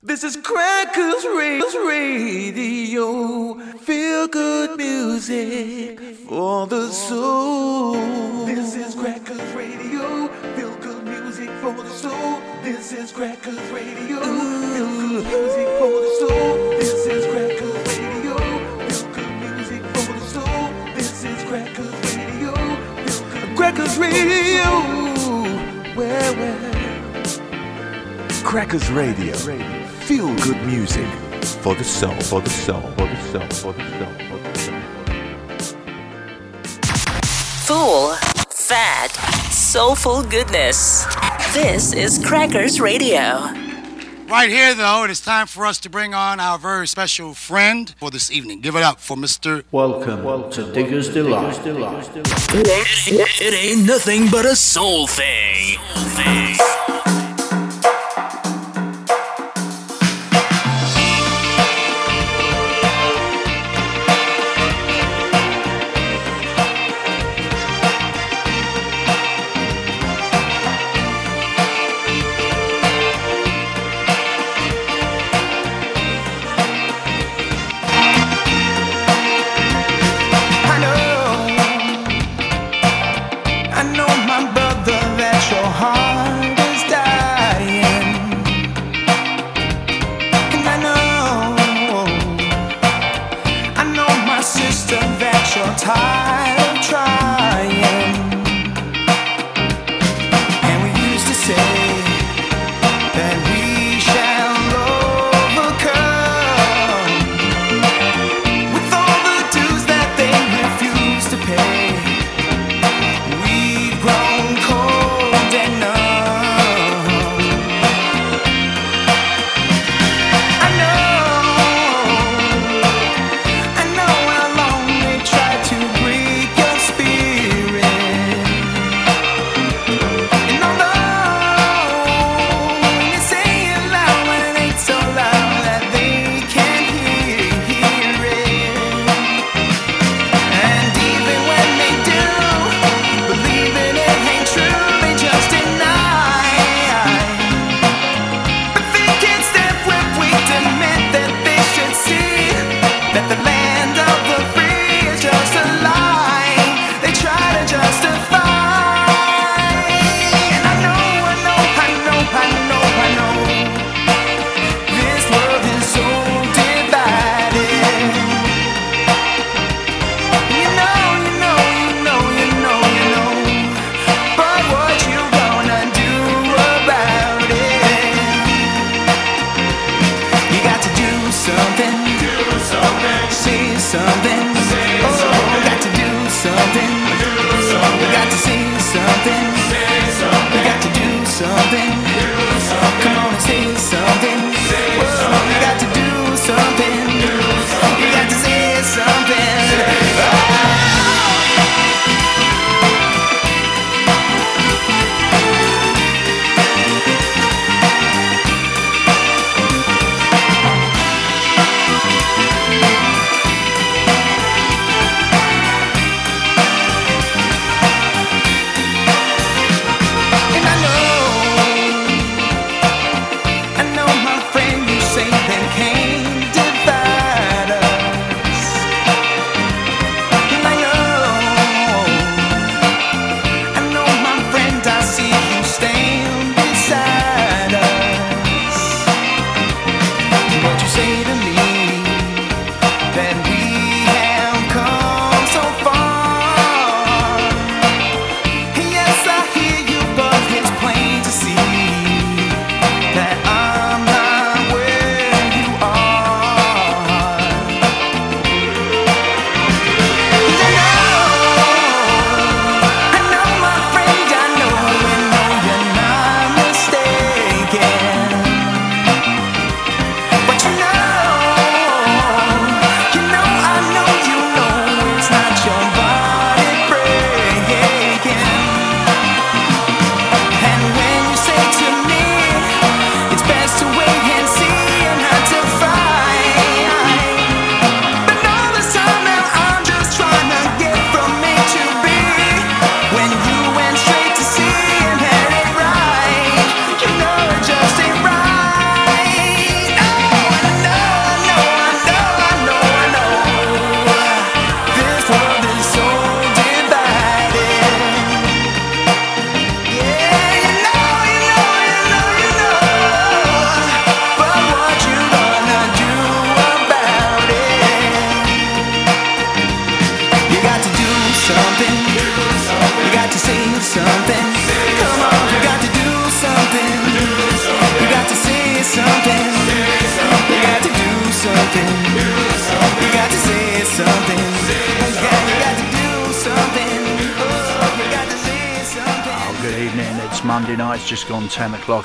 This is Crackers Radio. Feel good music for the soul. This is Crackers Radio. Feel good music for the soul. This is Crackers Radio. Feel good music for the soul. This is Crackers Radio. Feel good music for the soul. This is Crackers Radio. Crackers Radio. Where, where? Crackers Radio. Feel good music for the soul, for the soul, for the soul, for the soul, for the soul. Full, fat, soulful goodness. This is Crackers Radio. Right here, though, it is time for us to bring on our very special friend for this evening. Give it up for Mr. Welcome, to Digger's Delight. It ain't, it ain't nothing but a soul thing. thing.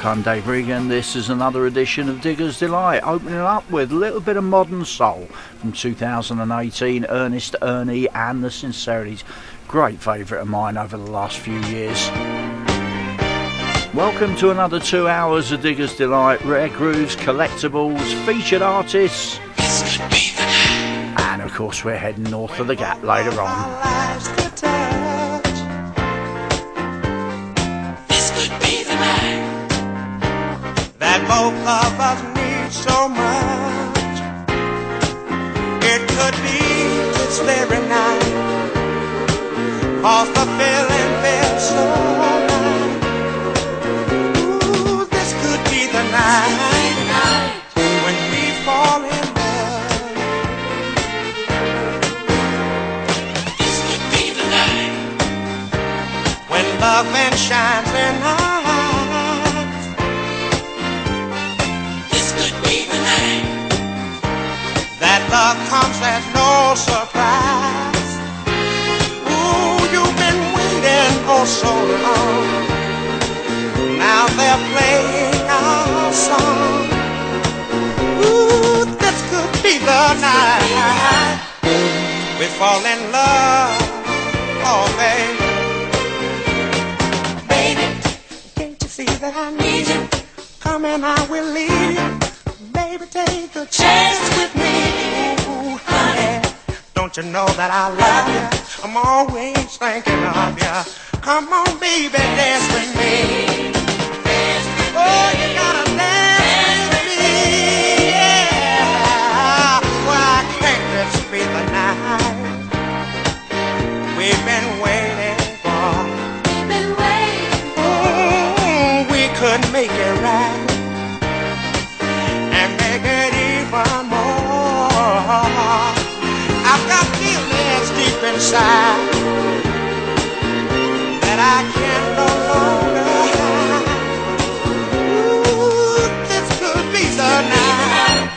I'm Dave Regan. This is another edition of Digger's Delight, opening up with a little bit of modern soul from 2018. Ernest Ernie and the Sincerities. Great favourite of mine over the last few years. Welcome to another two hours of Digger's Delight, rare grooves, collectibles, featured artists. And of course, we're heading north of the Gap later on. Inside that I can no longer hide. Ooh, this could be the night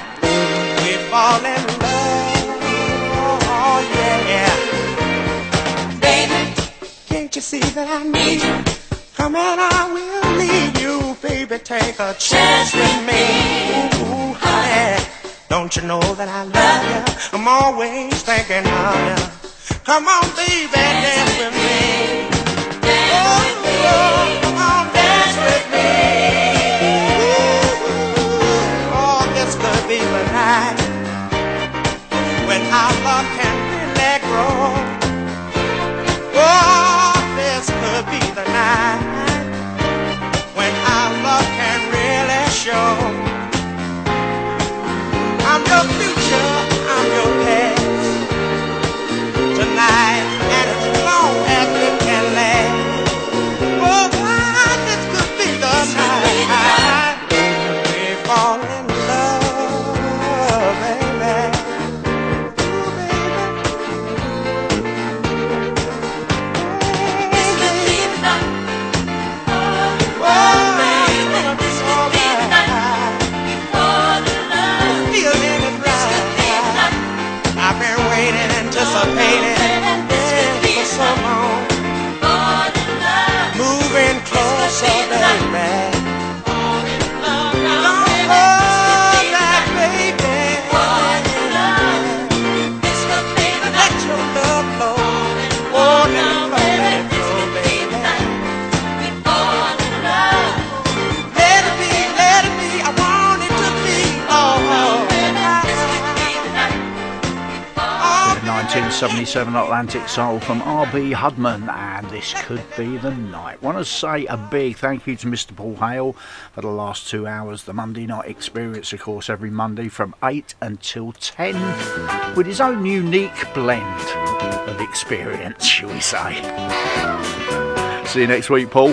we fall in love. Oh yeah, baby, can't you see that I need you? Come and I will leave you, baby. Take a chance with me. Ooh, honey. Don't you know that I love you? I'm always thinking of you. Come on, baby, dance with me. Oh, dance with me. Oh, this could be the night when our love can grow. Oh, this could be the night when our love can really show. 1977 Atlantic Soul from R.B. Hudmon, and this could be the night. Want to say a big thank you to Mr. Paul Hale for the last two hours. The Monday night experience, of course, every Monday from 8 until 10, with his own unique blend of experience, shall we say. See you next week, Paul.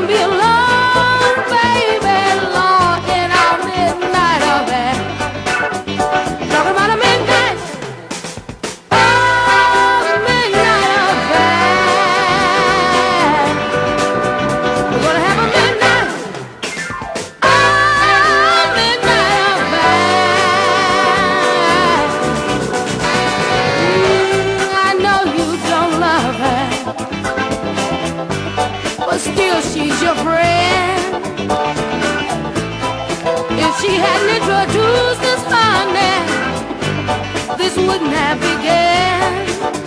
can be alone. would navigate.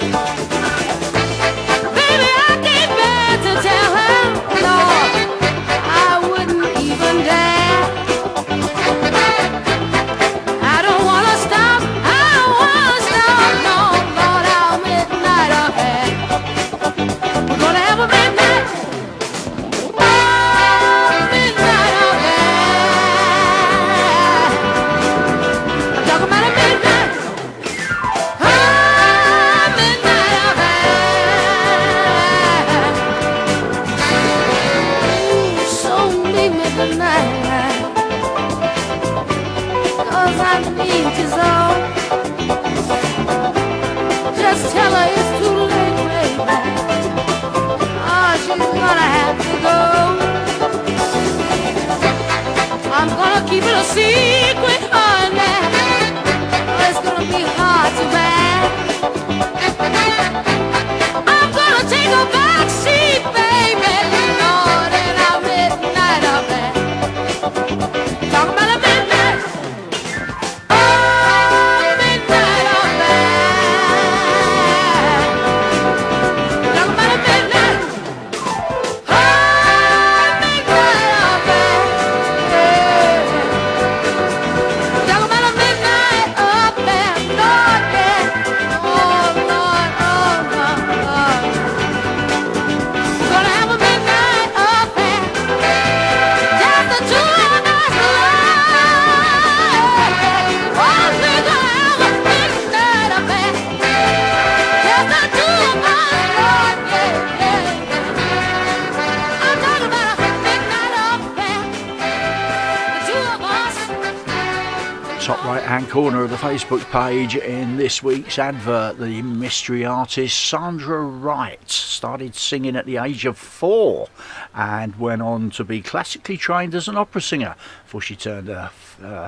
Facebook page in this week's advert, the mystery artist Sandra Wright started singing at the age of four and went on to be classically trained as an opera singer before she turned her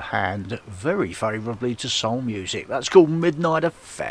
hand very favourably to soul music. That's called Midnight Affair.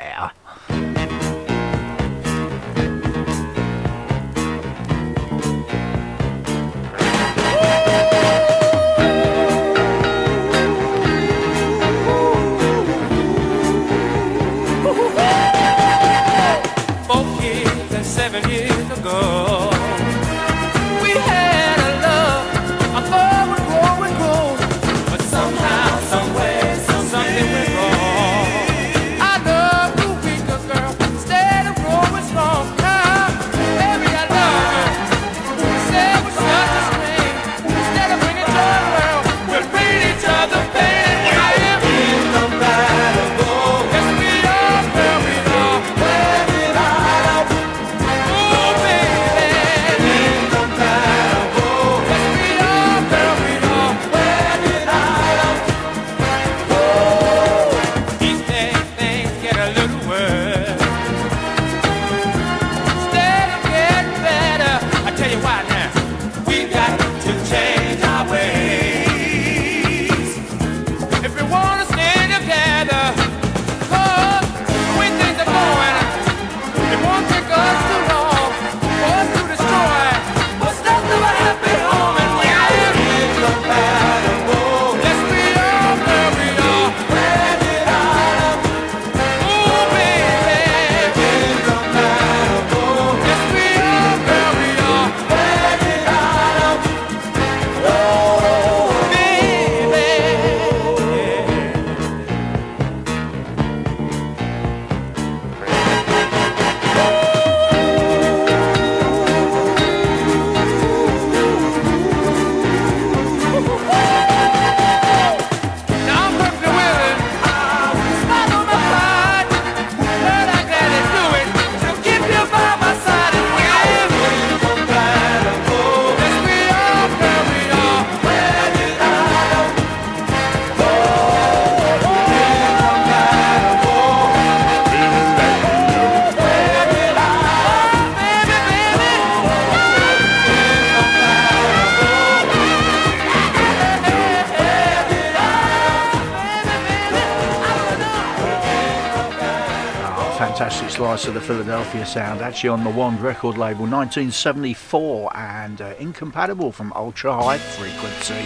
Of the Philadelphia sound, actually on the Wand record label 1974 and uh, incompatible from Ultra High Frequency.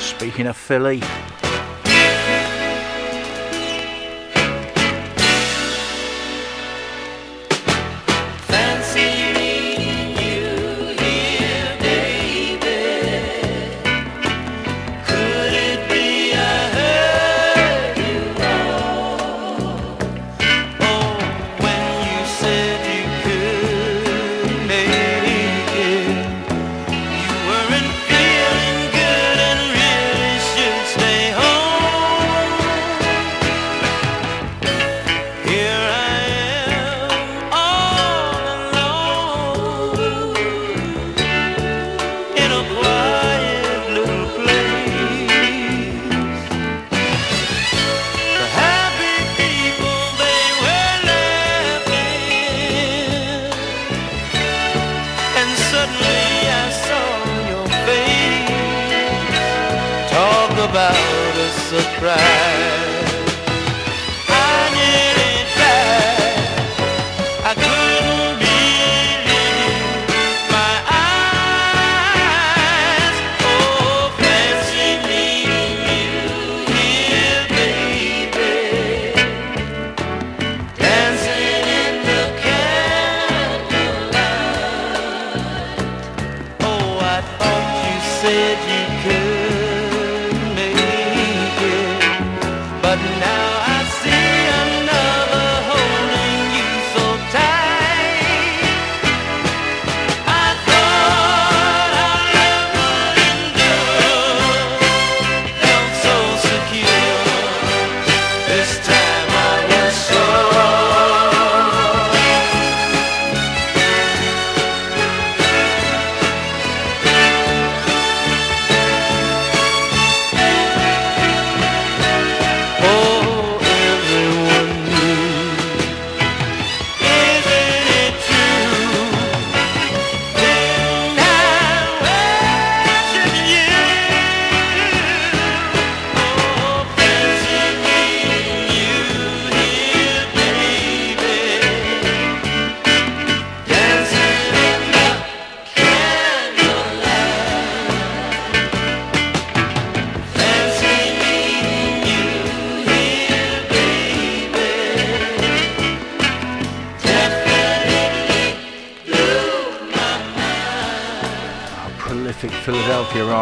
Speaking of Philly,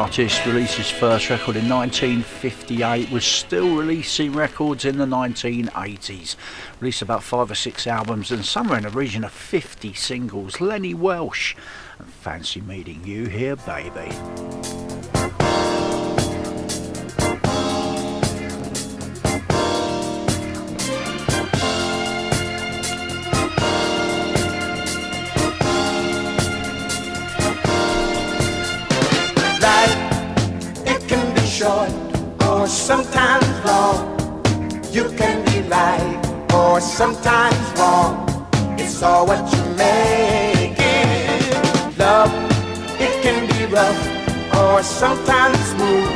artist, released his first record in 1958, was still releasing records in the 1980s. Released about five or six albums and somewhere in the region of 50 singles. Lenny Welch and Fancy Meeting You Here, Baby. Sometimes wrong. It's all what you make it. Love, it can be rough or sometimes smooth.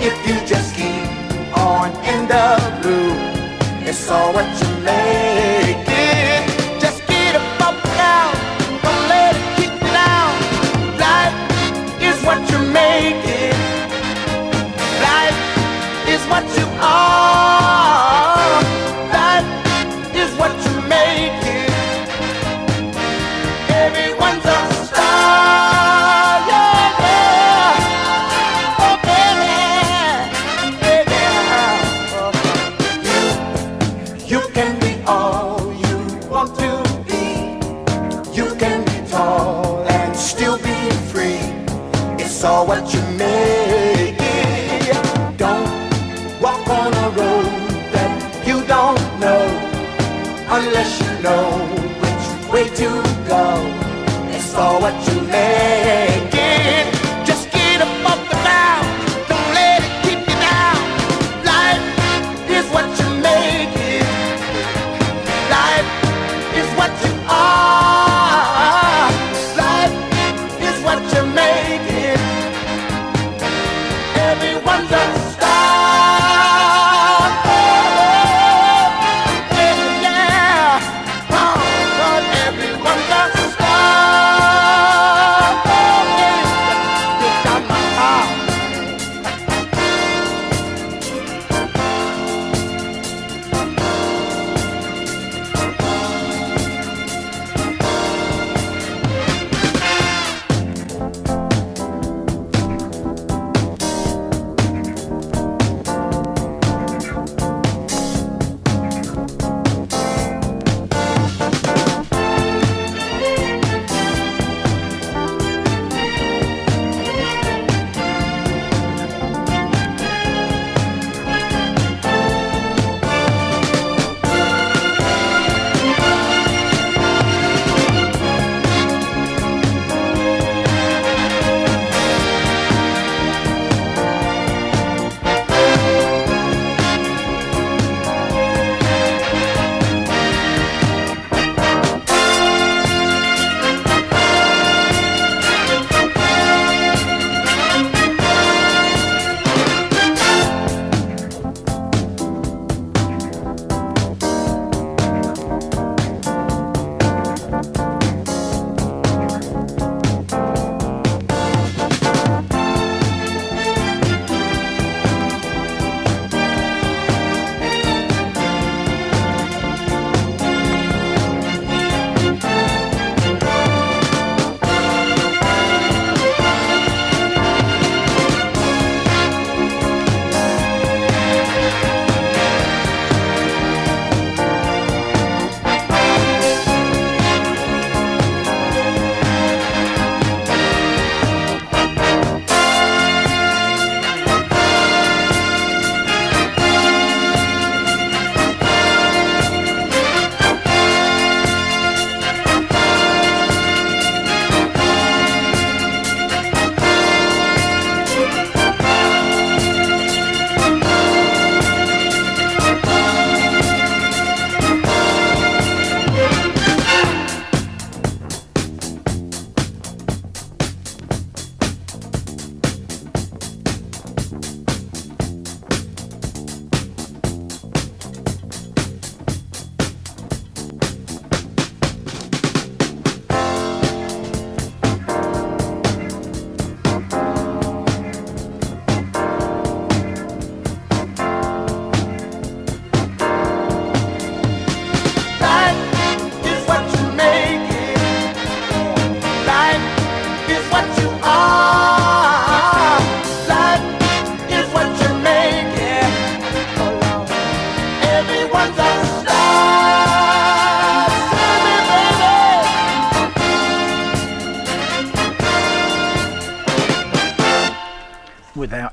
If you just keep on in the blue, it's all what you make it.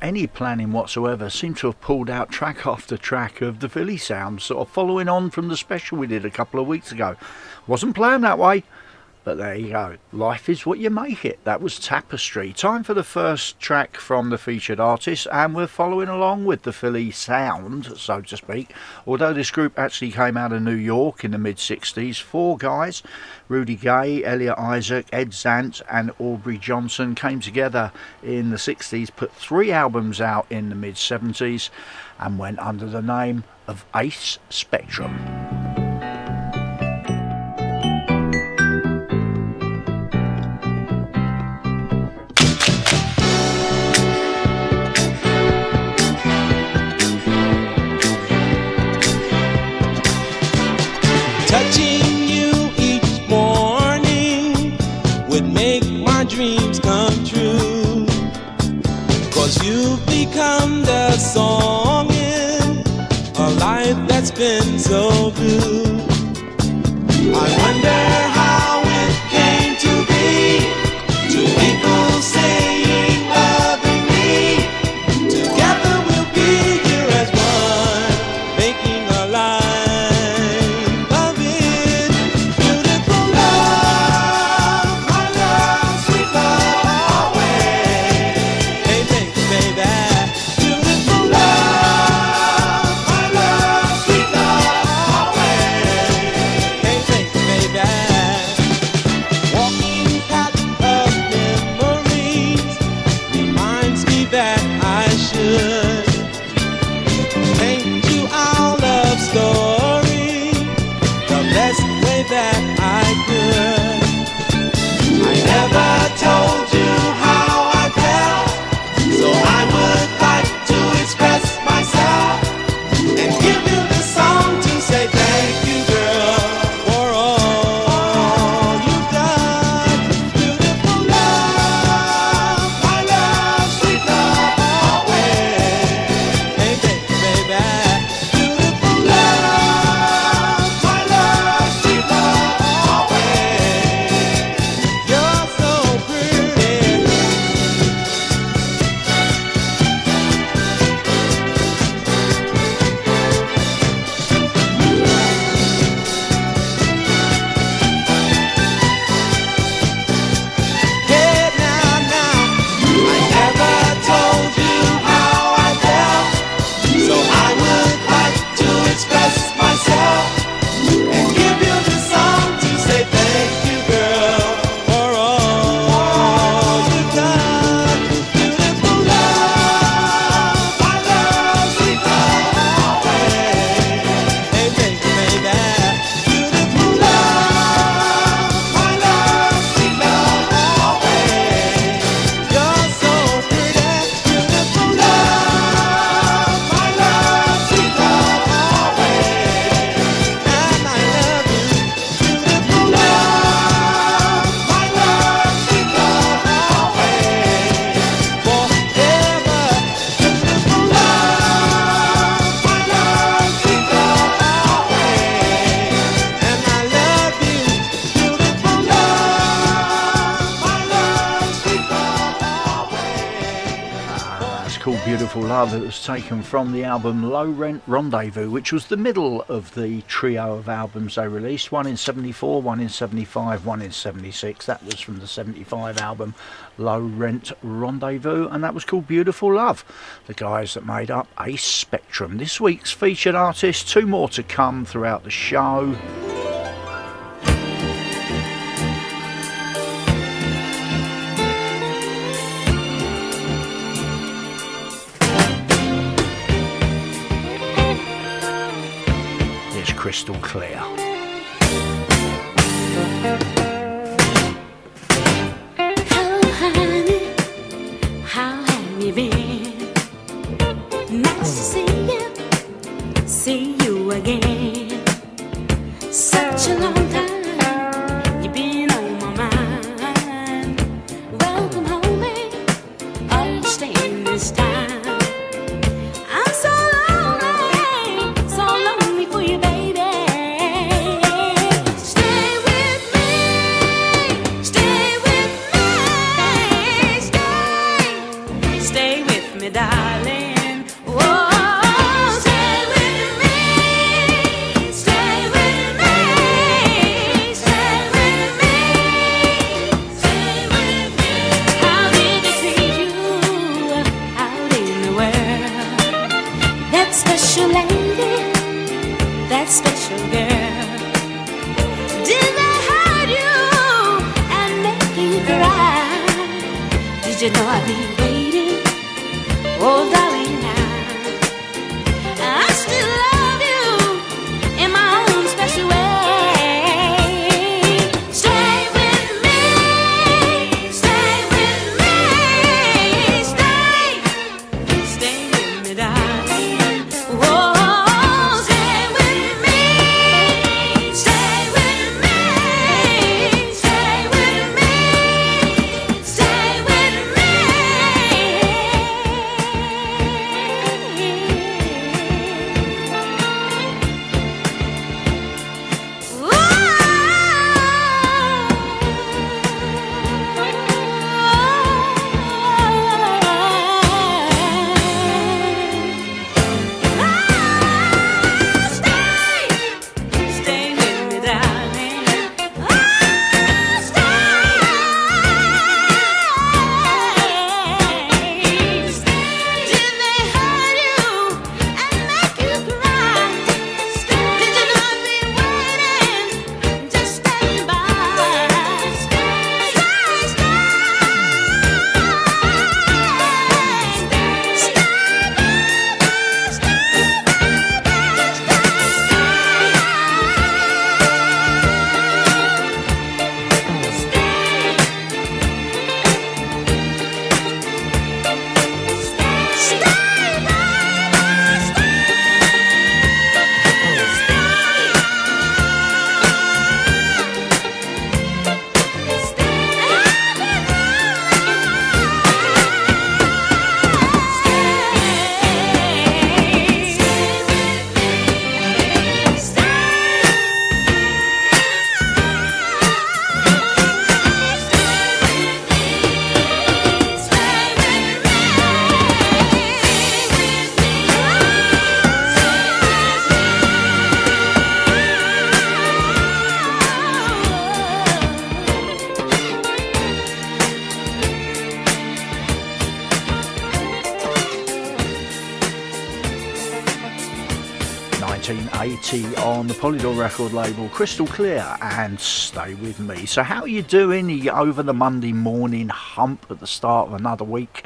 Any planning whatsoever, seem to have pulled out track after track of the Philly sound, sort of following on from the special we did a couple of weeks ago. Wasn't planned that way, but there you go. Life is what you make it. That was Tapestry. Time for the first track from the featured artist, and we're following along with the Philly sound, so to speak. Although this group actually came out of New York in the mid 60s, four guys Rudy Gay, Elliot Isaac, Ed Zant, and Aubrey Johnson came together in the 60s, put three albums out in the mid 70s, and went under the name of Ace Spectrum. Song in a life that's been so good. I wonder taken from the album Low Rent Rendezvous, which was the middle of the trio of albums they released. One in 74, one in 75, one in 76. That was from the 75 album Low Rent Rendezvous, and that was called Beautiful Love. The guys that made up Ace Spectrum. This week's featured artist, two more to come throughout the show. Crystal clear. Oh, Polydor record label, Crystal Clear, and Stay with Me. So, how are you doing? You over the Monday morning hump at the start of another week?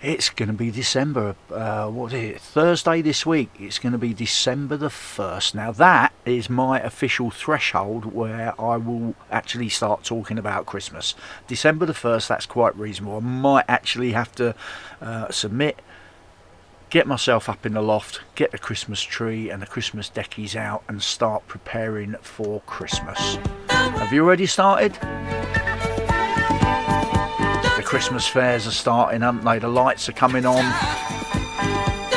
It's going to be December. Uh, what is it? Thursday this week. It's going to be December the first. Now that is my official threshold where I will actually start talking about Christmas. December the first. That's quite reasonable. I might actually have to uh, submit. Get myself up in the loft, get the Christmas tree and the Christmas deckies out, and start preparing for Christmas. Have you already started? The Christmas fairs are starting, haven't they? The lights are coming on.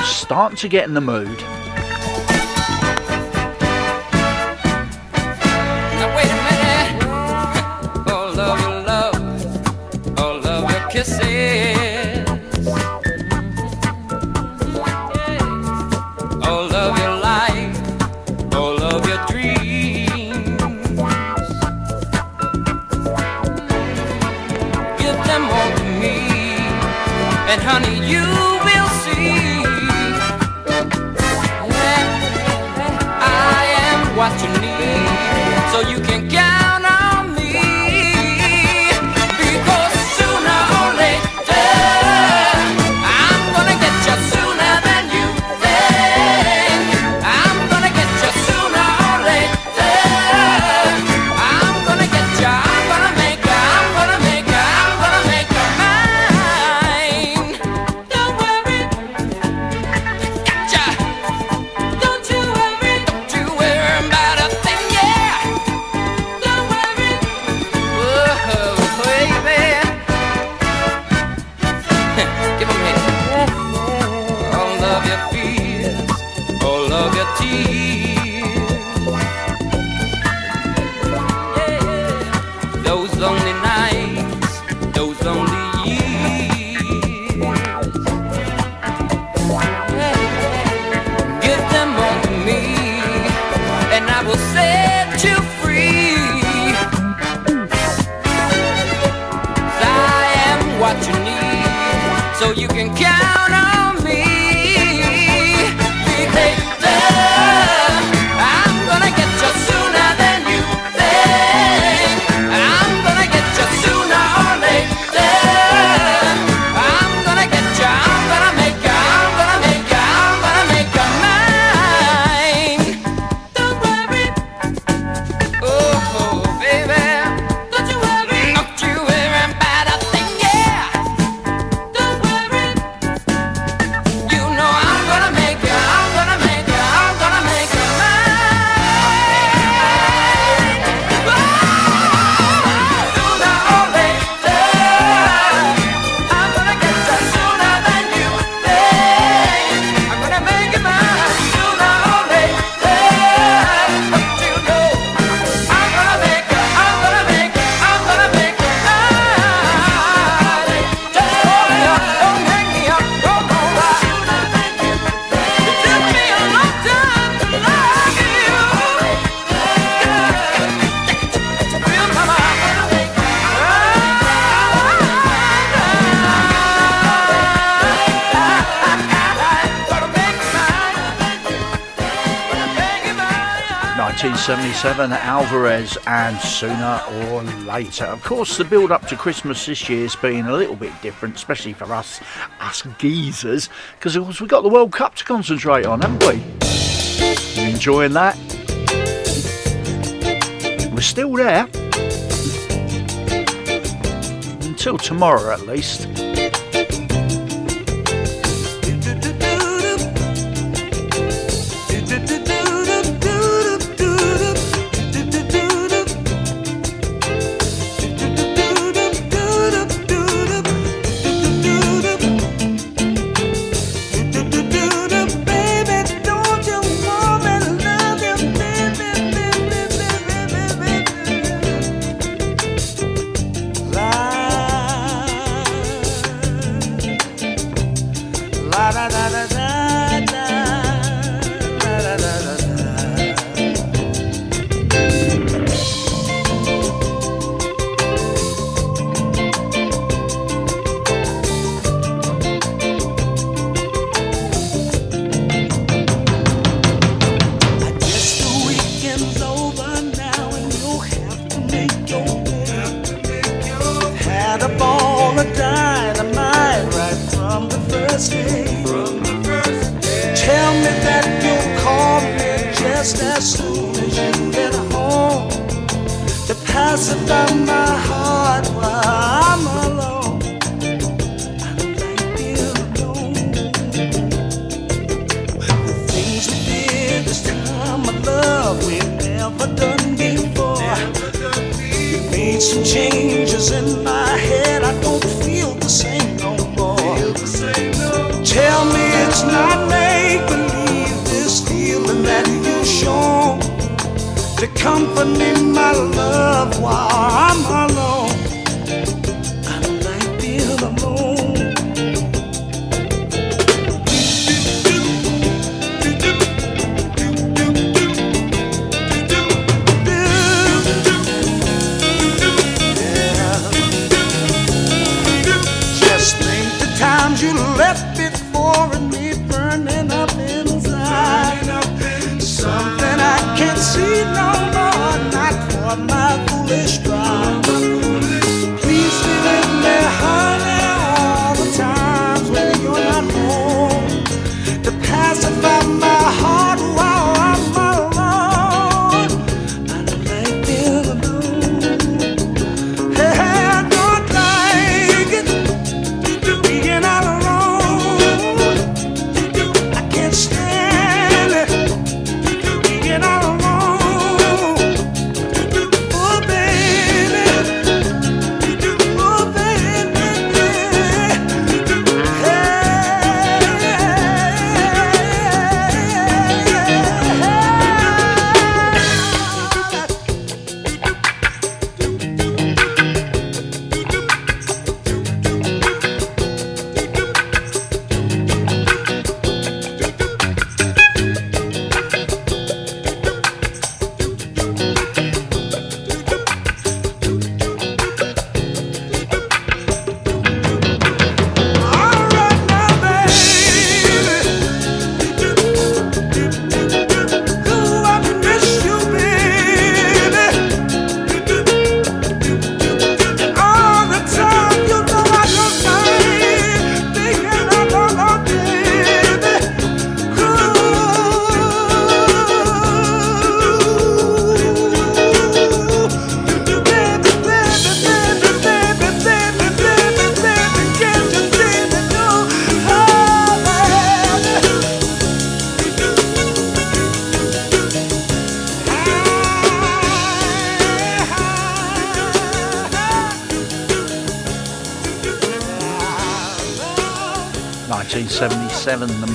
Starting to get in the mood. Seven Alvarez and Sooner or Later. Of course, the build up to Christmas this year has been a little bit different, especially for us, us geezers, because of course we've got the World Cup to concentrate on, haven't we? Enjoying that? We're still there. Until tomorrow, at least. Tell me that you'll call me just as soon as you get home to pacify my heart while I'm alone. I like. The things we did this time, my love, we've never done before. Made some changes in my comfort me, my love. Why?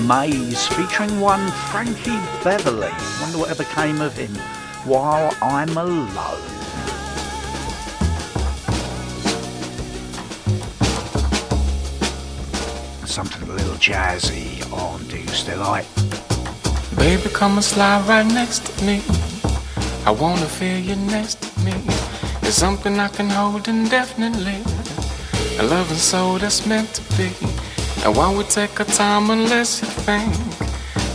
Maze, featuring one Frankie Beverly. Wonder whatever came of him while I'm alone. Something a little jazzy on Duke's Delight. Baby, come and slide right next to me. I wanna feel you next to me. It's something I can hold indefinitely. A loving soul that's meant to be. And why we take our time unless you think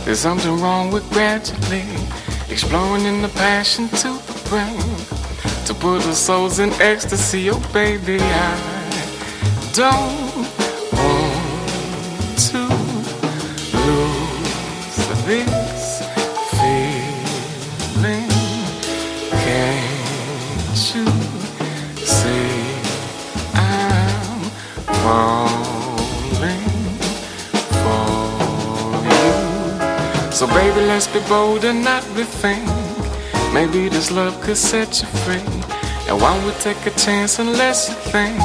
there's something wrong with gradually exploring in the passion to the brain to put our souls in ecstasy. Oh, baby, I don't be bold and not rethink. Maybe this love could set you free. And why don't take a chance unless let's think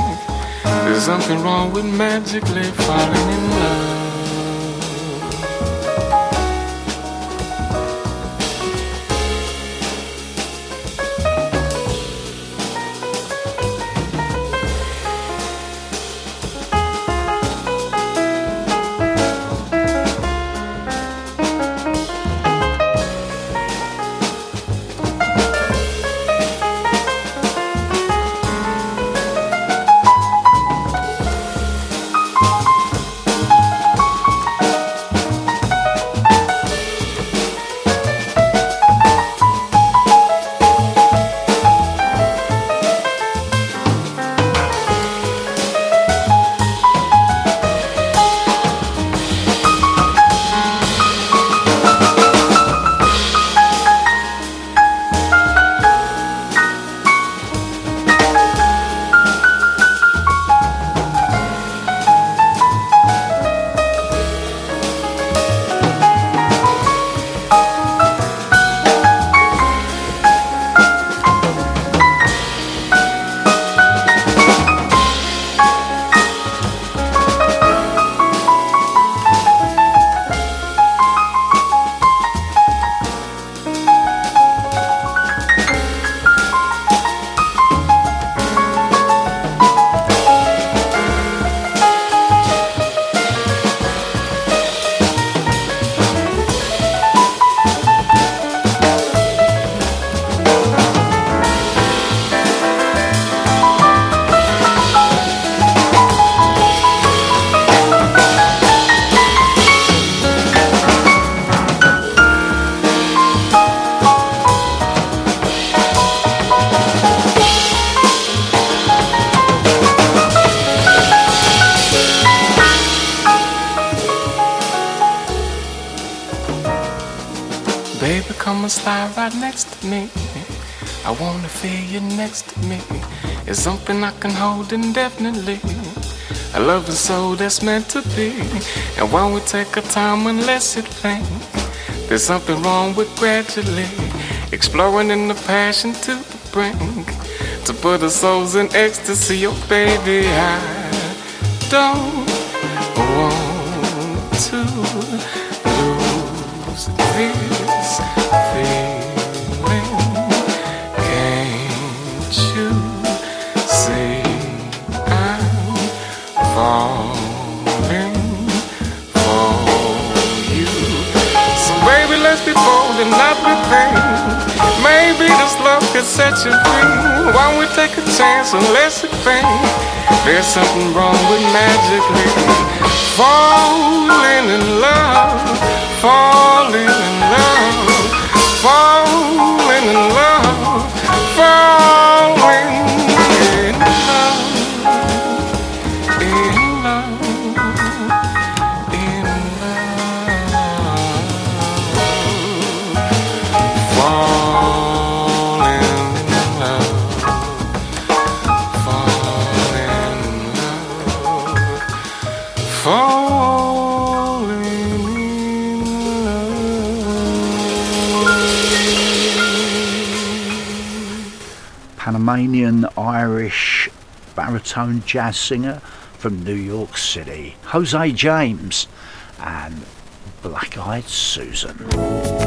there's something wrong with magically falling in love. Indefinitely. A love loving soul that's meant to be. And why we take our time unless it think? There's something wrong with gradually exploring in the passion to the brink. To put our souls in ecstasy, oh baby, I don't set you free. Why we take a chance let's it think? There's something wrong with magically falling in love, falling in love, falling in love, falling baritone jazz singer from New York City, Jose James. and Black Eyed Susan.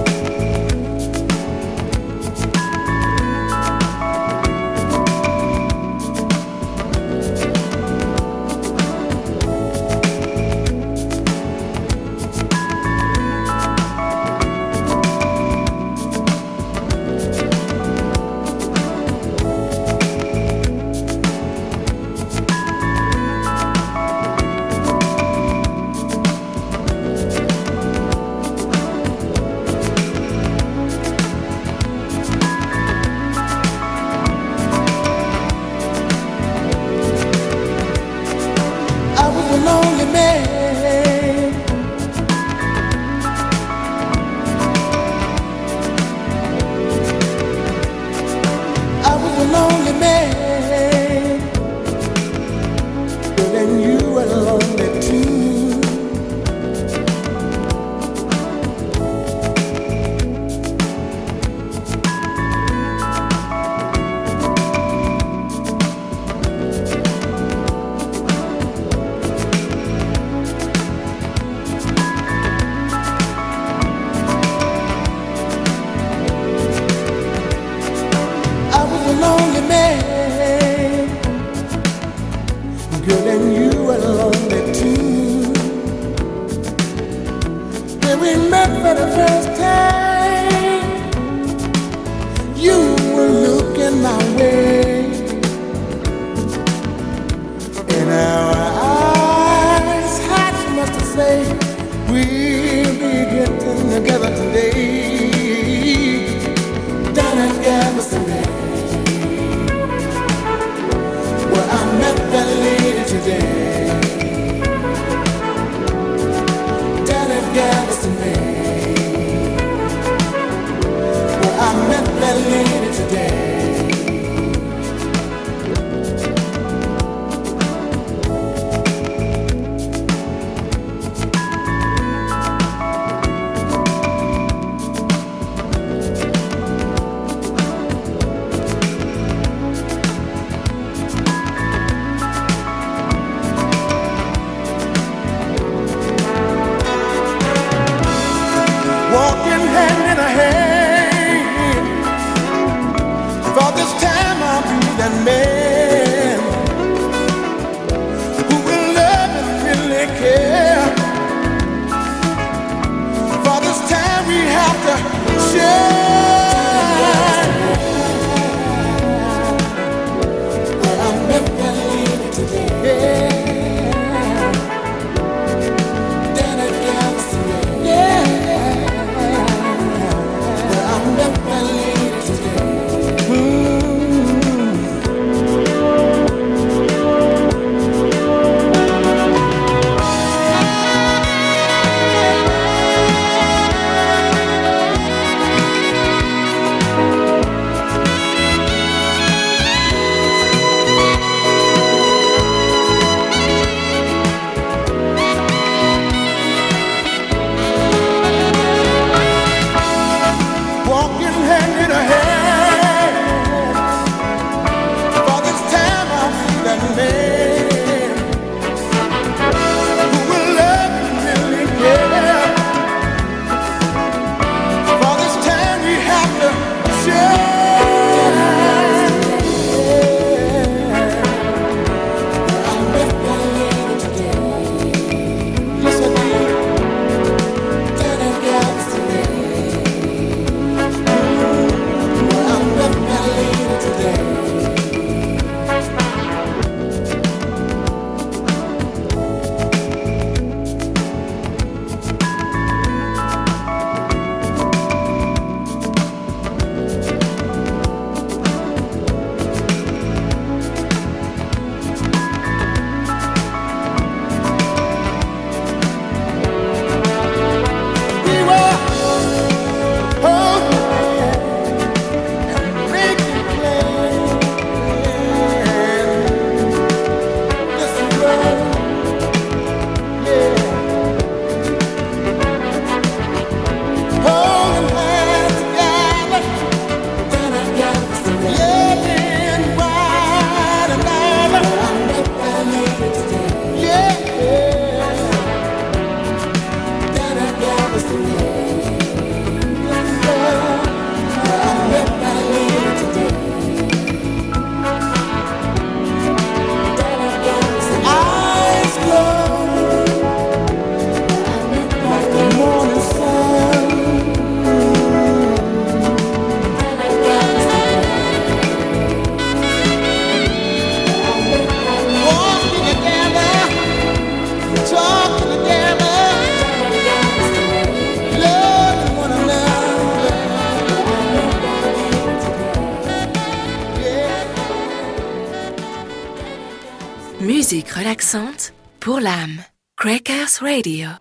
Radio.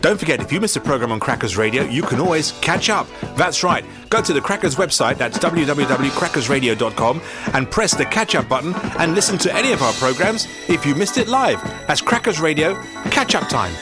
Don't forget, if you miss a program on Crackers Radio, you can always catch up. That's right. Go to the Crackers website, that's www.crackersradio.com, and press the catch up button and listen to any of our programs if you missed it live. That's Crackers Radio, catch up time.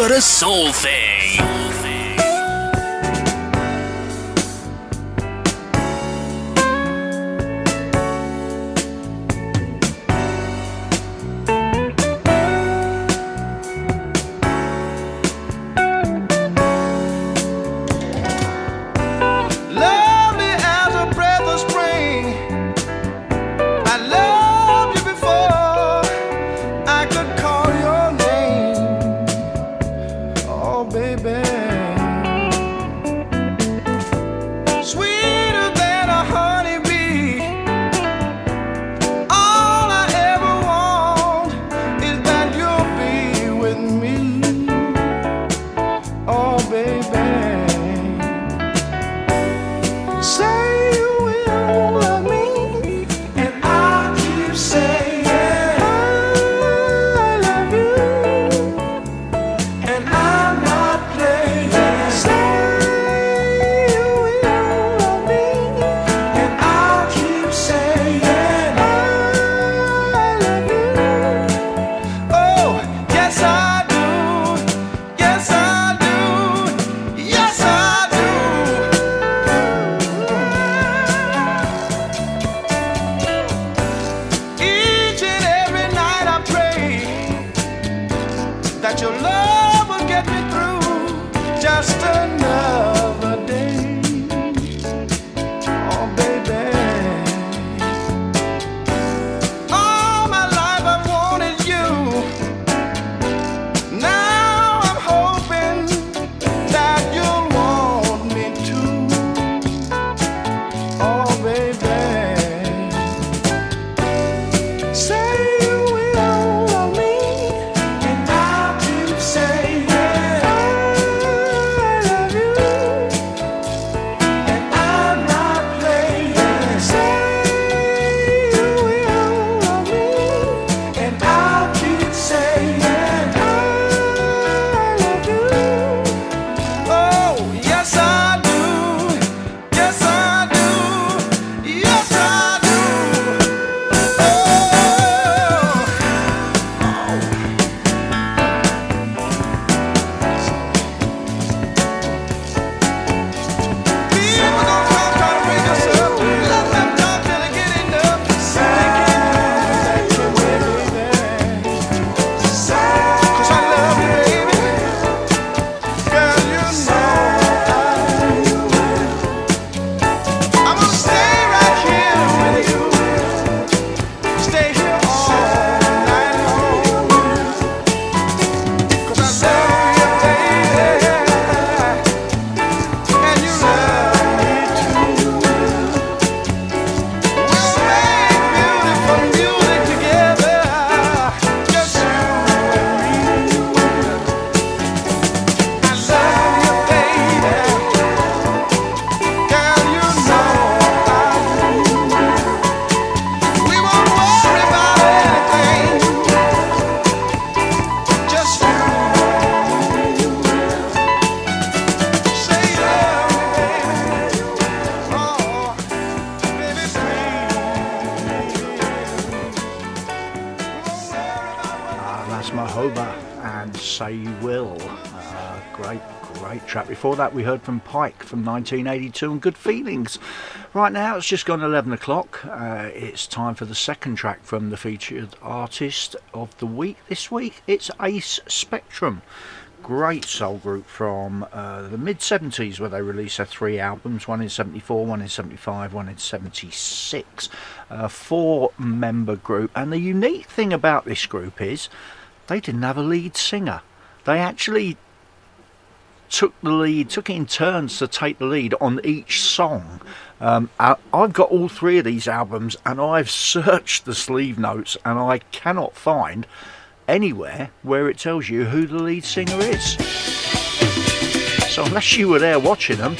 But a soul thing. We heard from Pike from 1982 and Good Feelings. Right now, it's just gone 11 o'clock. Uh, it's time for the second track from the featured artist of the week this week. It's Ace Spectrum. Great soul group from uh, the mid 70s where they released their three albums one in 74, one in 75, one in 76. A four member group. And the unique thing about this group is they didn't have a lead singer. They actually took the lead, took it in turns to take the lead on each song. Um, I've got all three of these albums and I've searched the sleeve notes and I cannot find anywhere where it tells you who the lead singer is. So unless you were there watching them,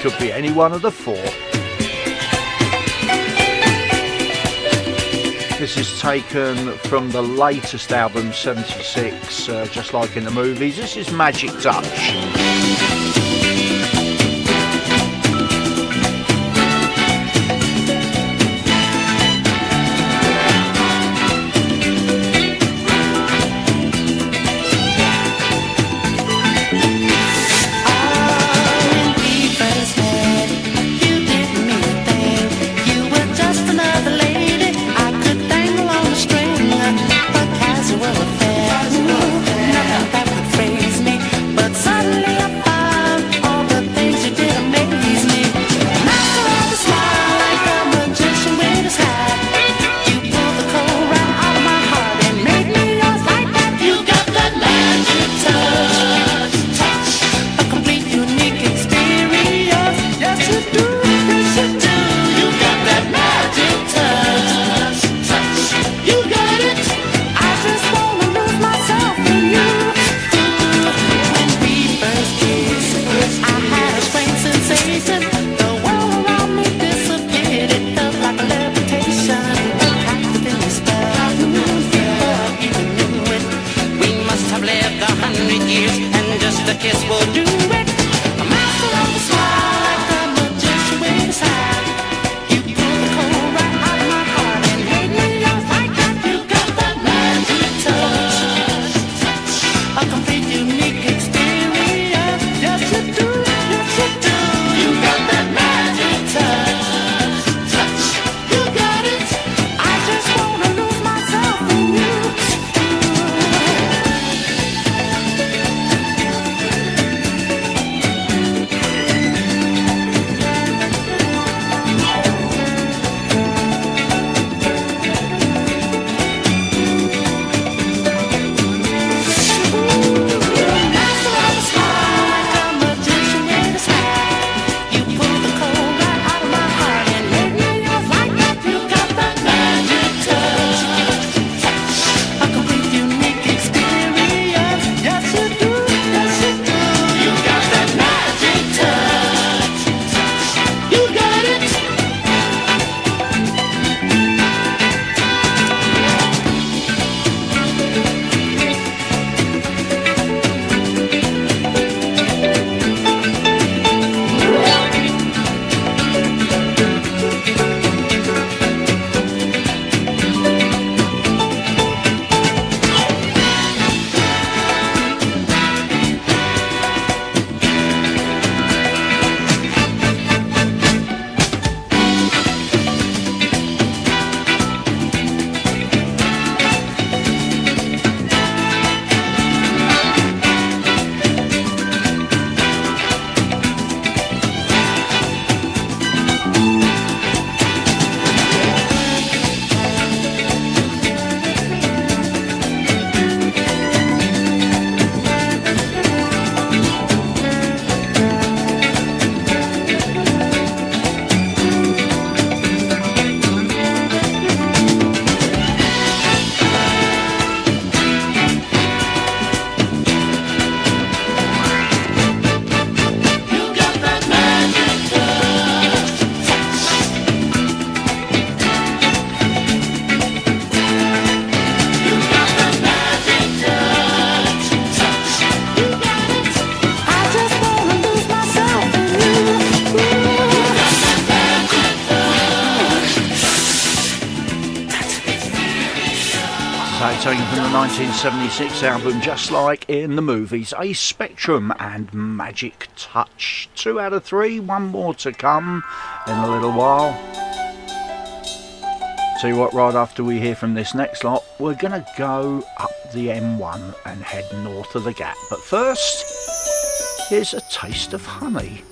could be any one of the four. This is taken from the latest album, 76, uh, just like in the movies. This is Magic Touch. 1976 album Just Like in the Movies, Ace Spectrum and Magic Touch. Two out of three, one more to come in a little while. You what, right after we hear from this next lot, we're going to go up the M1 and head north of the Gap. But first, here's a taste of honey.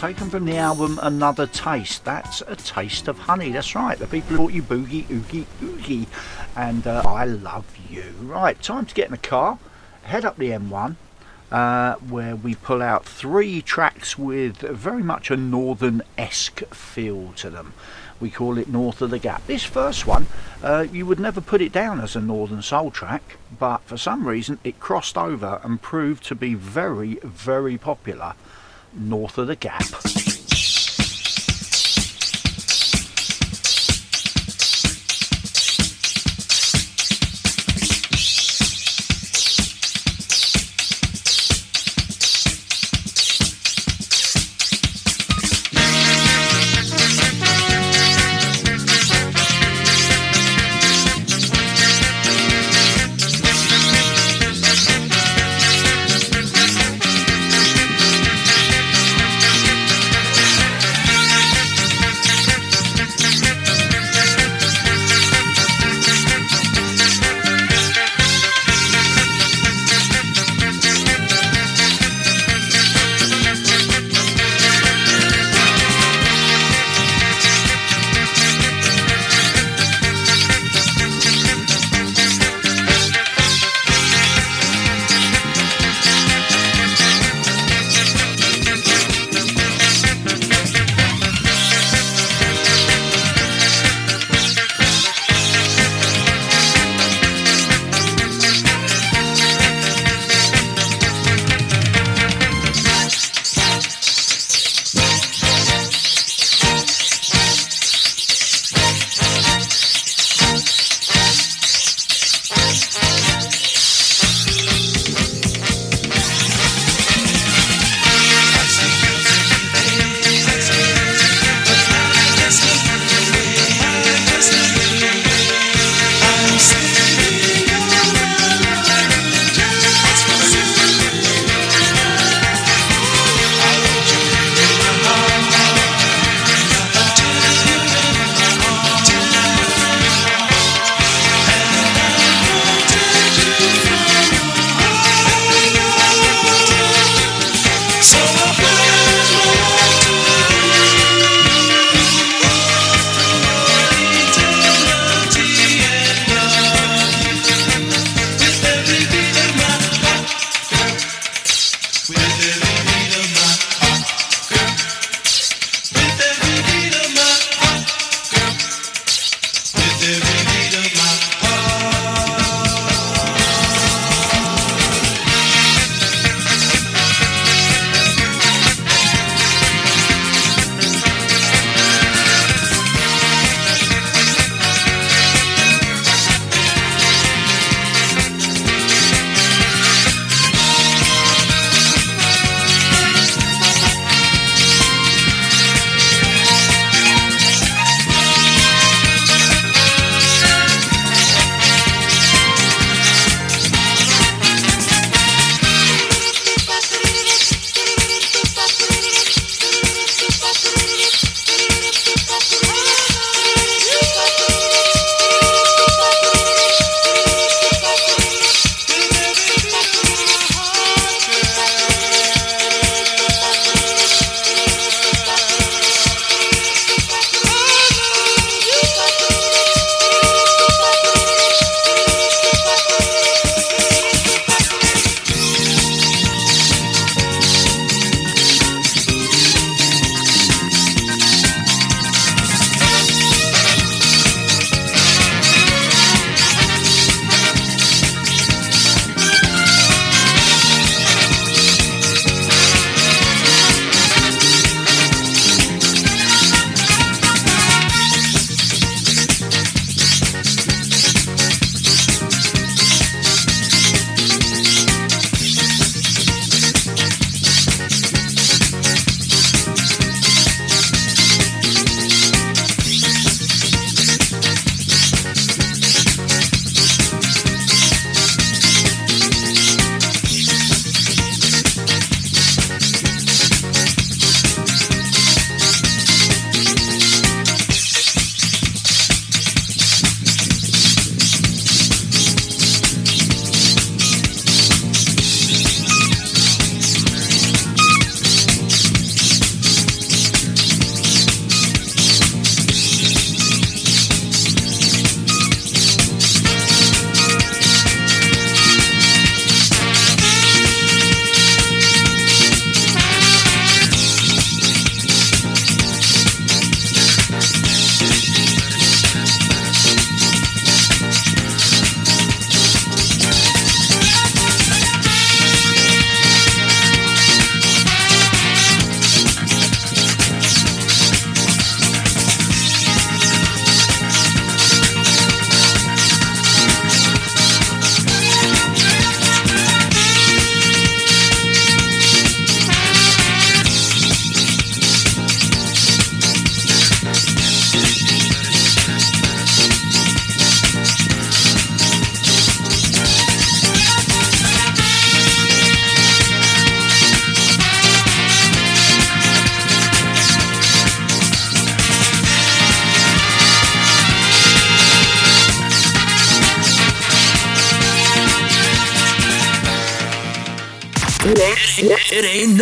Taken from the album Another Taste. That's a taste of honey. That's right. The people who you boogie, oogie, oogie, and uh, I love you. Right, time to get in the car, head up the M1. Uh, where we pull out three tracks with very much a northern esque feel to them. We call it North of the Gap. This first one, uh, you would never put it down as a Northern Soul track, but for some reason it crossed over and proved to be very, very popular. North of the Gap.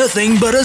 Nothing but a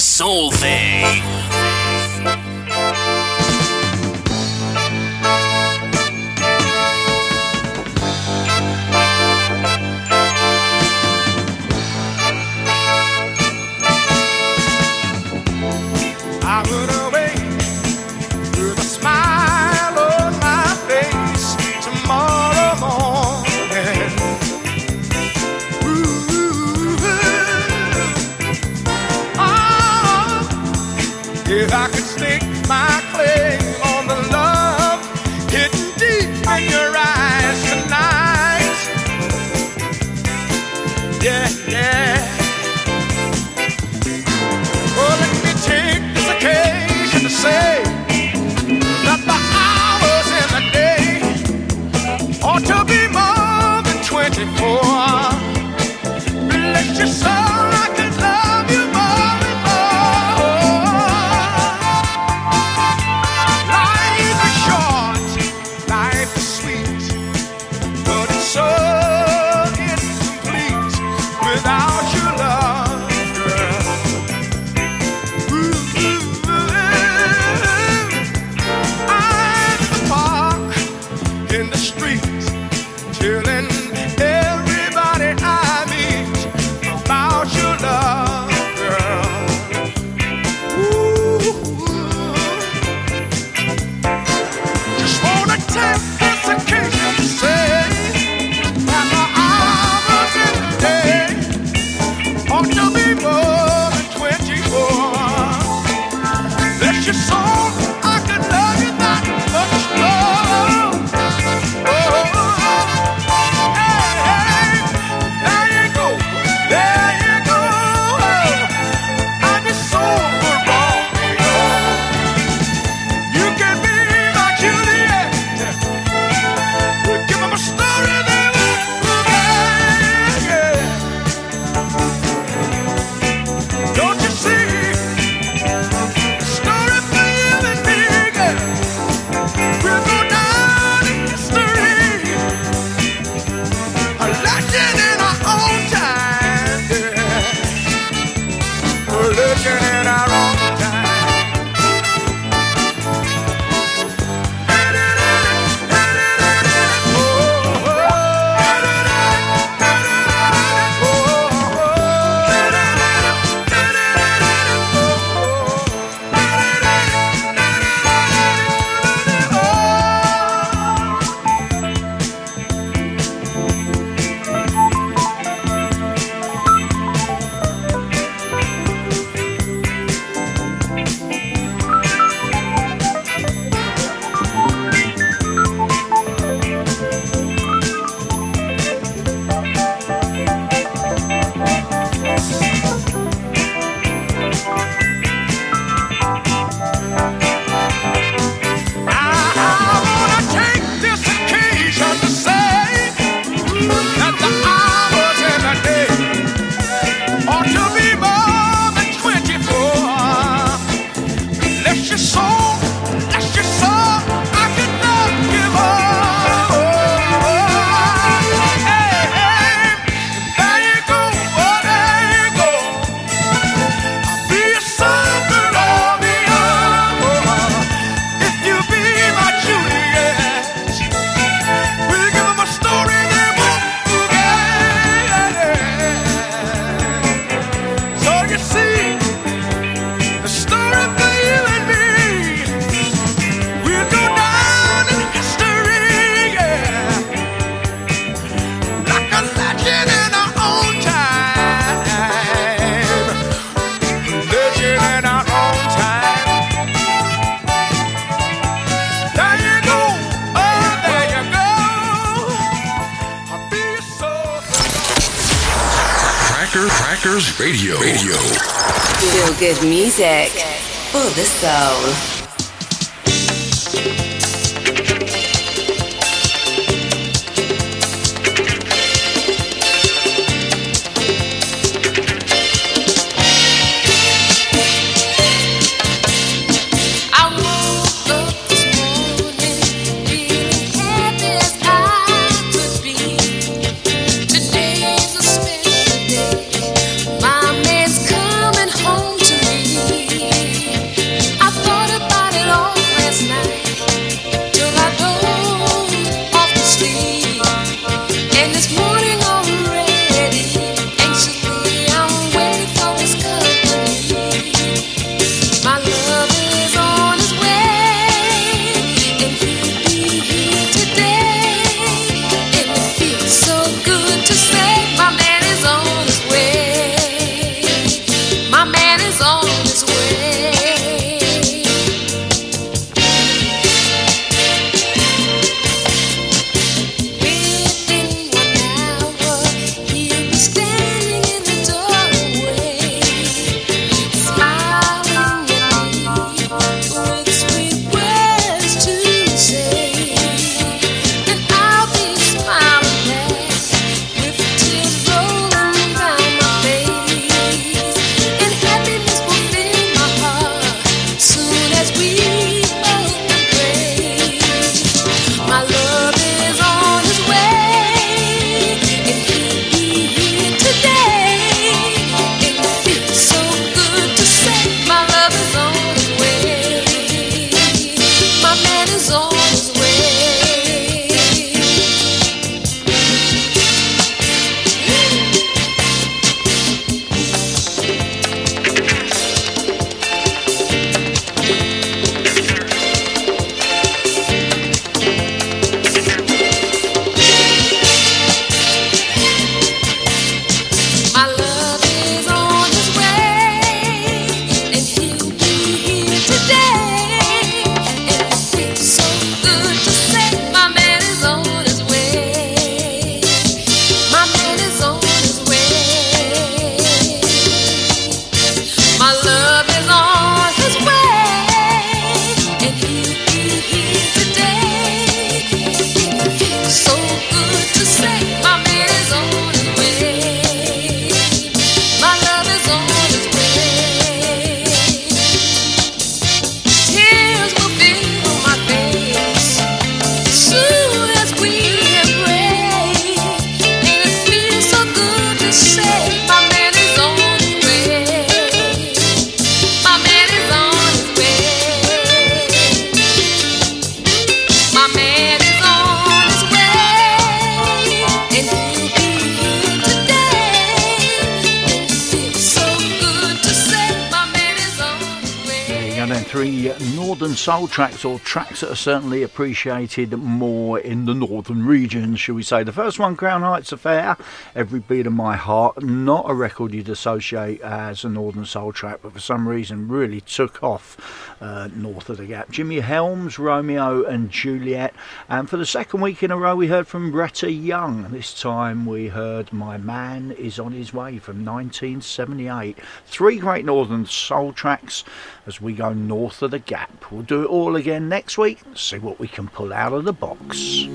certainly appreciated more in the Northern regions, shall we say. The first one, Crown Heights Affair, Every Beat of My Heart, not a record you'd associate as a Northern Soul track, but for some reason really took off uh, north of the gap. Jimmy Helms, Romeo and Juliet. And for the second week in a row, we heard from Retta Young. This time we heard My Man is on His Way from 1978. Three great Northern Soul tracks as we go north of the gap. We'll do it all again next week, see what we can pull out of the box.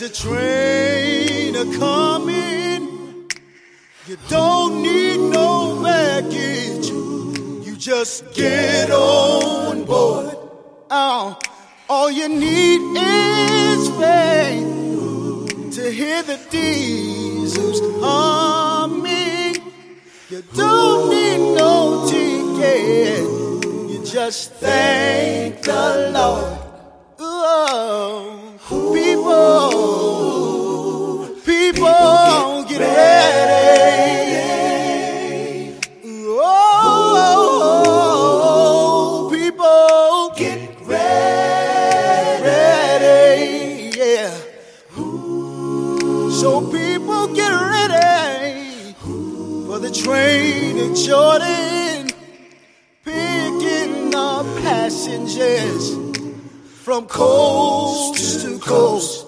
There's a train a coming. You don't need no baggage. You just get on board. Oh, all you need is faith to hear the diesels humming. You don't need no ticket. You just thank the Lord. From coast to coast.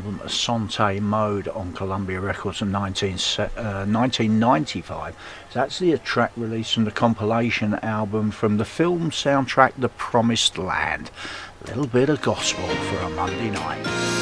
Album Asante Mode on Columbia Records from 19, uh, 1995. It's actually a track released from the compilation album from the film soundtrack The Promised Land. A little bit of gospel for a Monday night.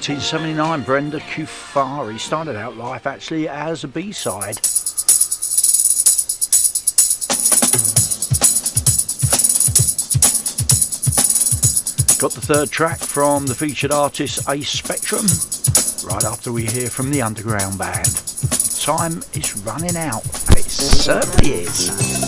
1979, Brenda Kufari started out life actually as a B-side. Got the third track from the featured artist Ace Spectrum right after we hear from the Underground Band. Time is running out. It certainly is.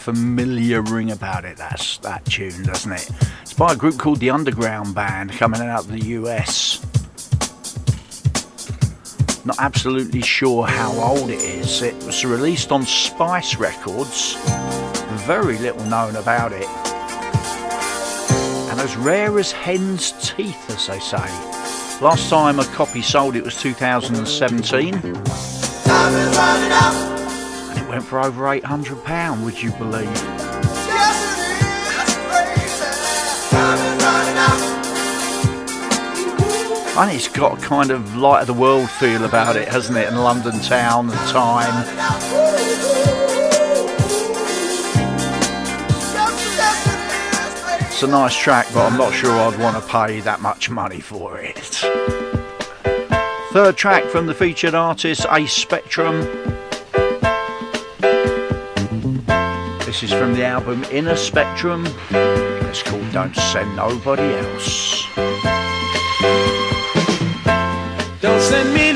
Familiar ring about it. That's that tune, doesn't it? It's by a group called the Underground Band, coming out of the US. Not absolutely sure how old it is. It was released on Spice Records. Very little known about it. And as rare as hen's teeth, as they say. Last time a copy sold it was 2017. Went for over £800, would you believe? And it's got a kind of light of the world feel about it, hasn't it? And London town and time. It's a nice track, but I'm not sure I'd want to pay that much money for it. Third track from the featured artist, Ace Spectrum. Is from the album Inner Spectrum. It's called Don't Send Nobody Else. Don't send me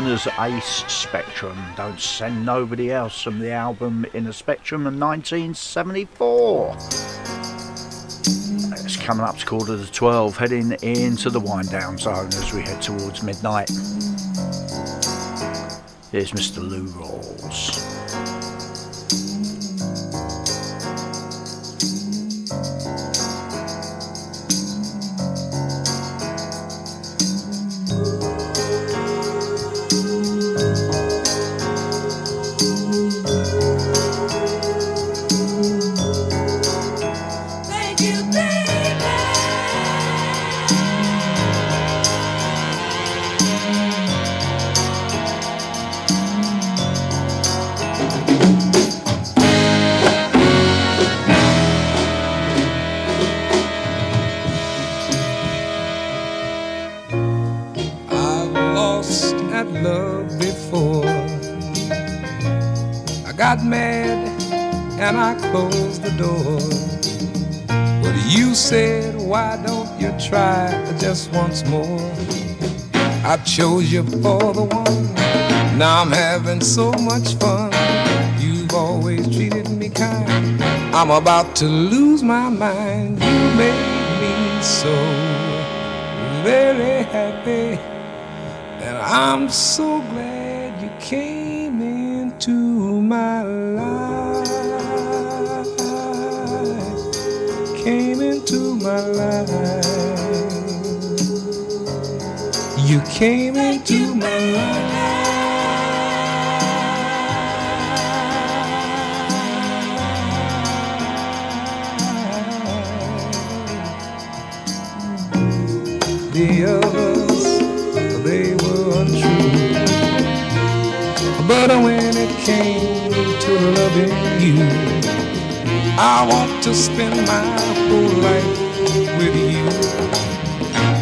known as Ace Spectrum. Don't send nobody else from the album Inner Spectrum in 1974. It's coming up to quarter to 12, heading into the wind down zone as we head towards midnight. Here's Mr. Lou Rawls. Chose you for the one. Now I'm having so much fun. You've always treated me kind. I'm about to lose my mind. You made me so very happy. And I'm so came into my life. The others, they were untrue. But when it came to loving you, I want to spend my whole life.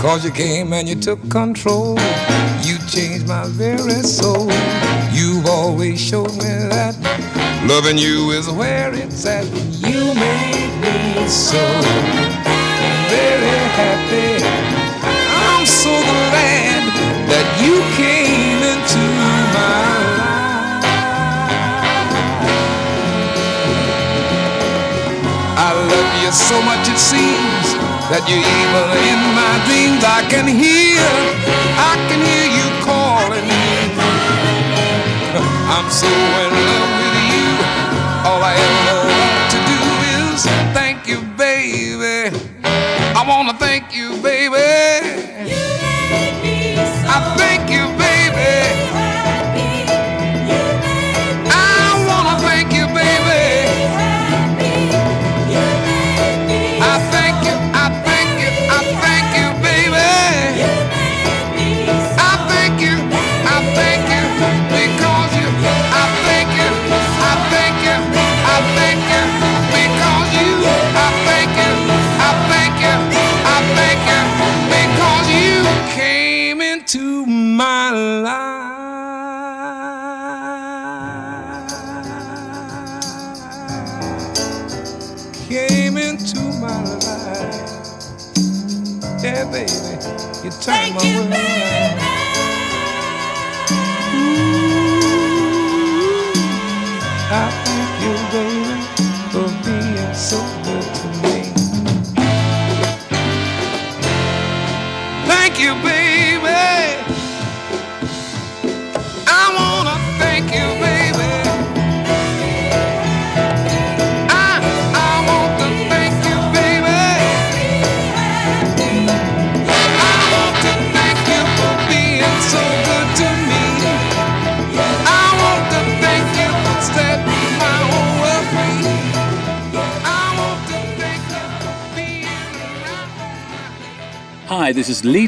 Cause you came and you took control. You changed my very soul. You've always showed me that loving you is where it's at. You made me so very happy. I'm so glad that you came into my life. I love you so much it seems that you even in my dreams I can hear, I can hear you calling me. I'm so in love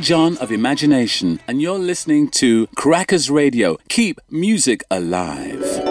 John of Imagination, and you're listening to Crackers Radio. Keep music alive.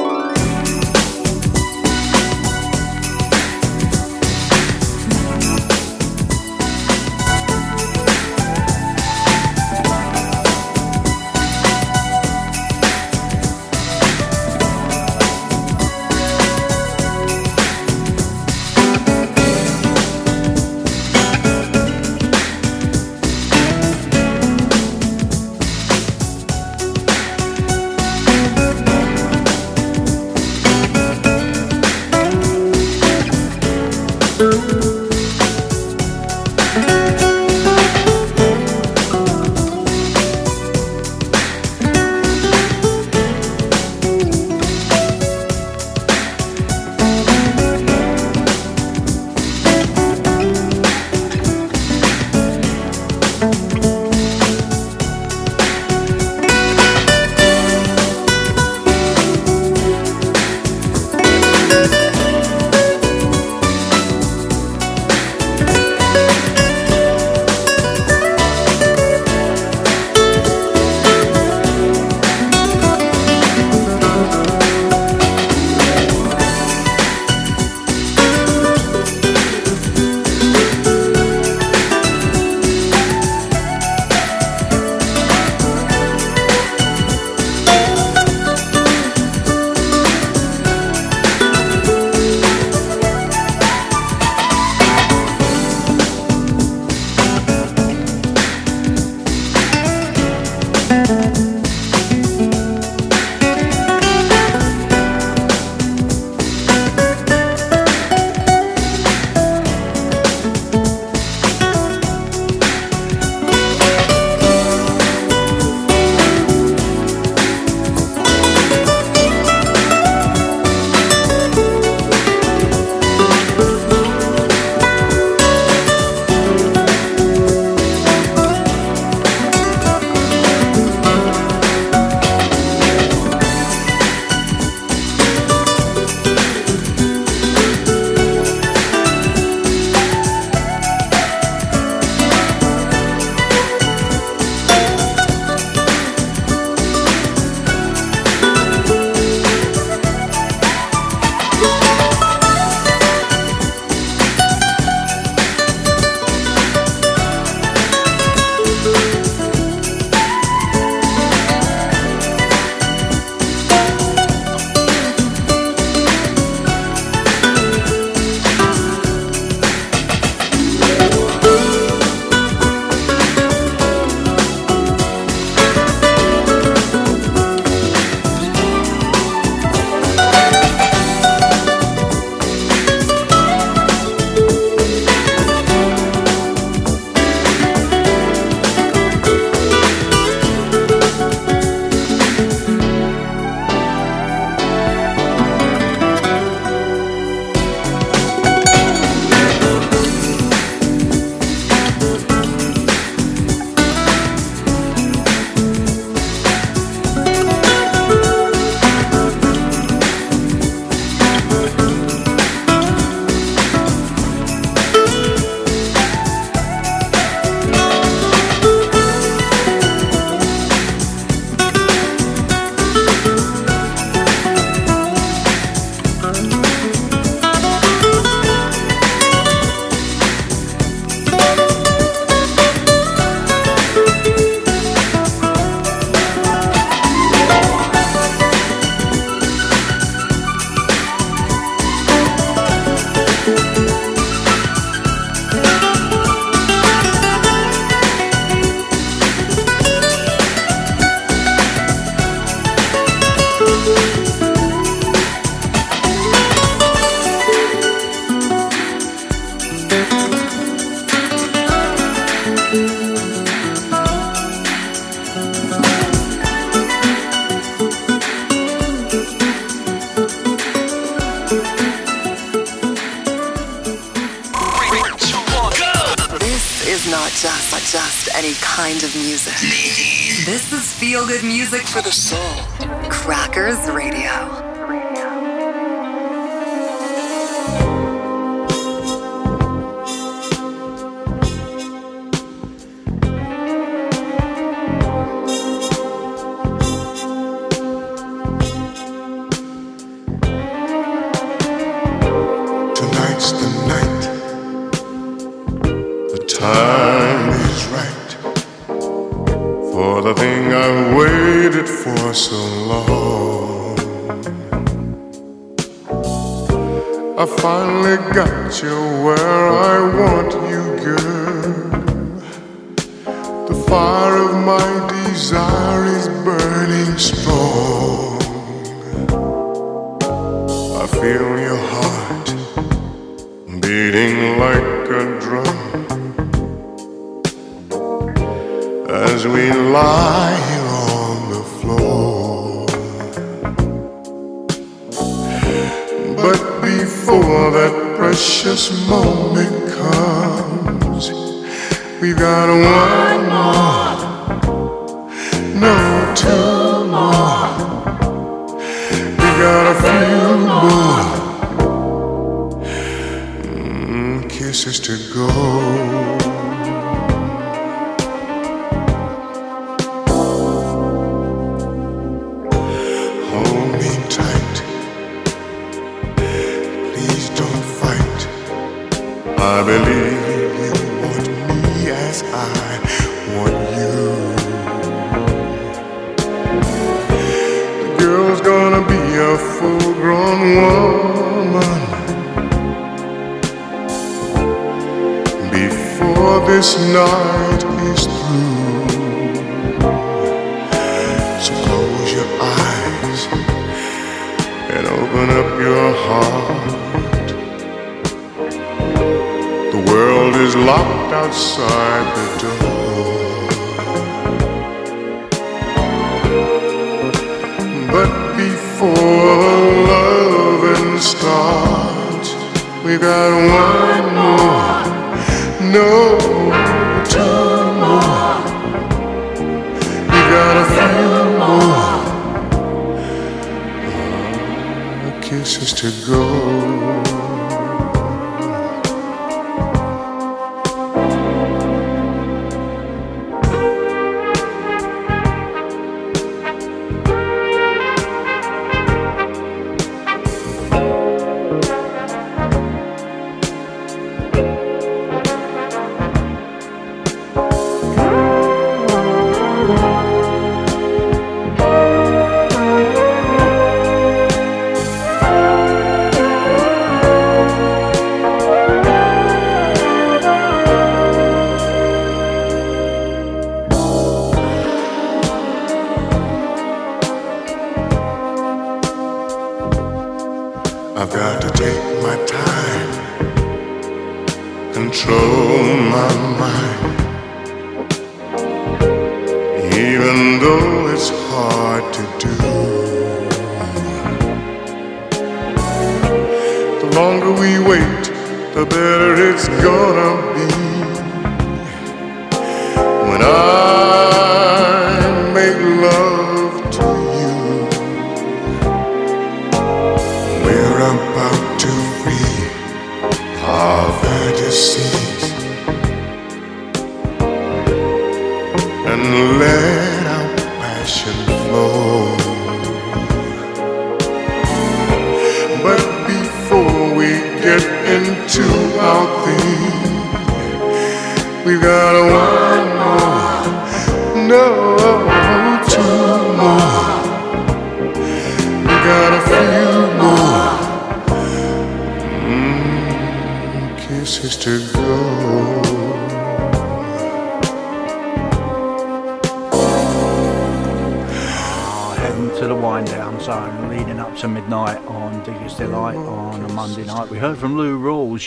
But before that precious moment comes, we've got one more, no two more. We got a few more mm, kisses to go.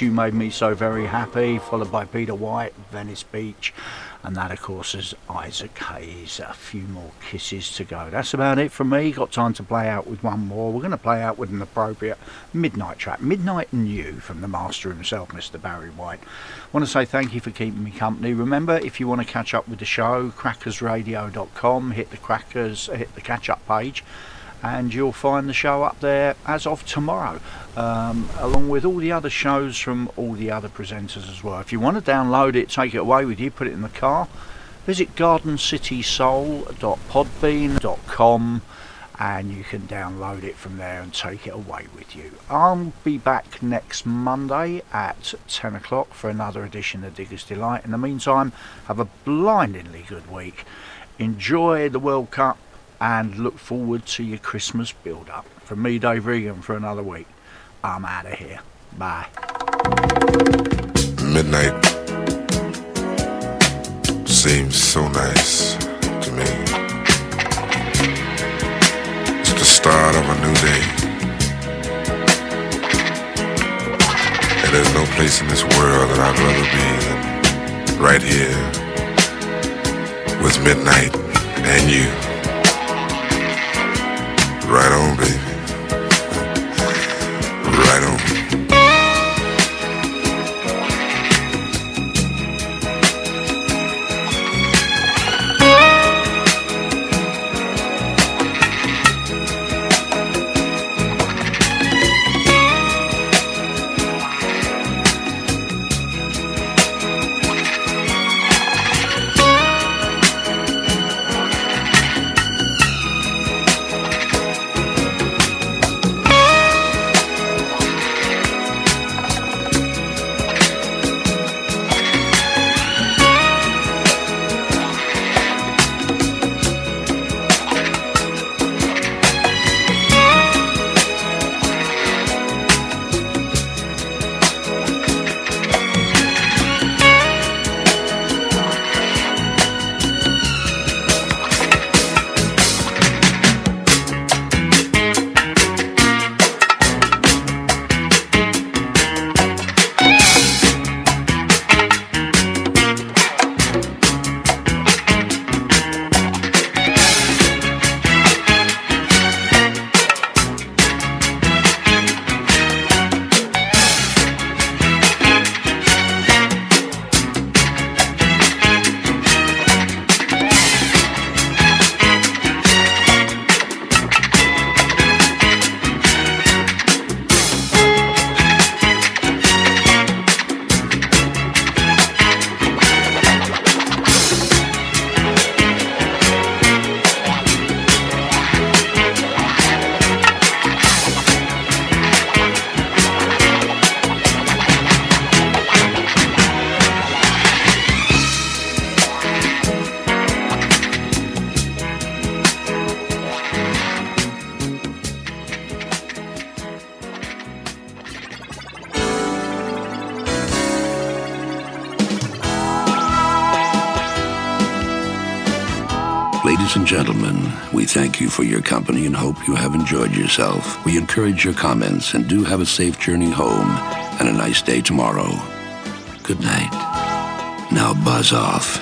You Made Me So Very Happy, followed by Peter White, Venice Beach, and that, of course, is Isaac Hayes. A few more kisses to go. That's about it from me. Got time to play out with one more. We're going to play out with an appropriate midnight track. Midnight You from the master himself, Mr. Barry White. I want to say thank you for keeping me company. Remember, if you want to catch up with the show, crackersradio.com, hit the crackers, hit the catch up page and you'll find the show up there as of tomorrow, um, along with all the other shows from all the other presenters as well. If you want to download it, take it away with you, put it in the car, visit gardencitysoul.podbean.com and you can download it from there and take it away with you. I'll be back next Monday at 10 o'clock for another edition of Digger's Delight. In the meantime, have a blindingly good week. Enjoy the World Cup and look forward to your Christmas build up. From me, Dave Regan, for another week. I'm out of here. Bye. Midnight seems so nice to me. It's the start of a new day. And there's no place in this world that I'd rather be than right here with midnight and you. Right on, baby. Your company and hope you have enjoyed yourself. We encourage your comments and do have a safe journey home and a nice day tomorrow. Good night. Now buzz off.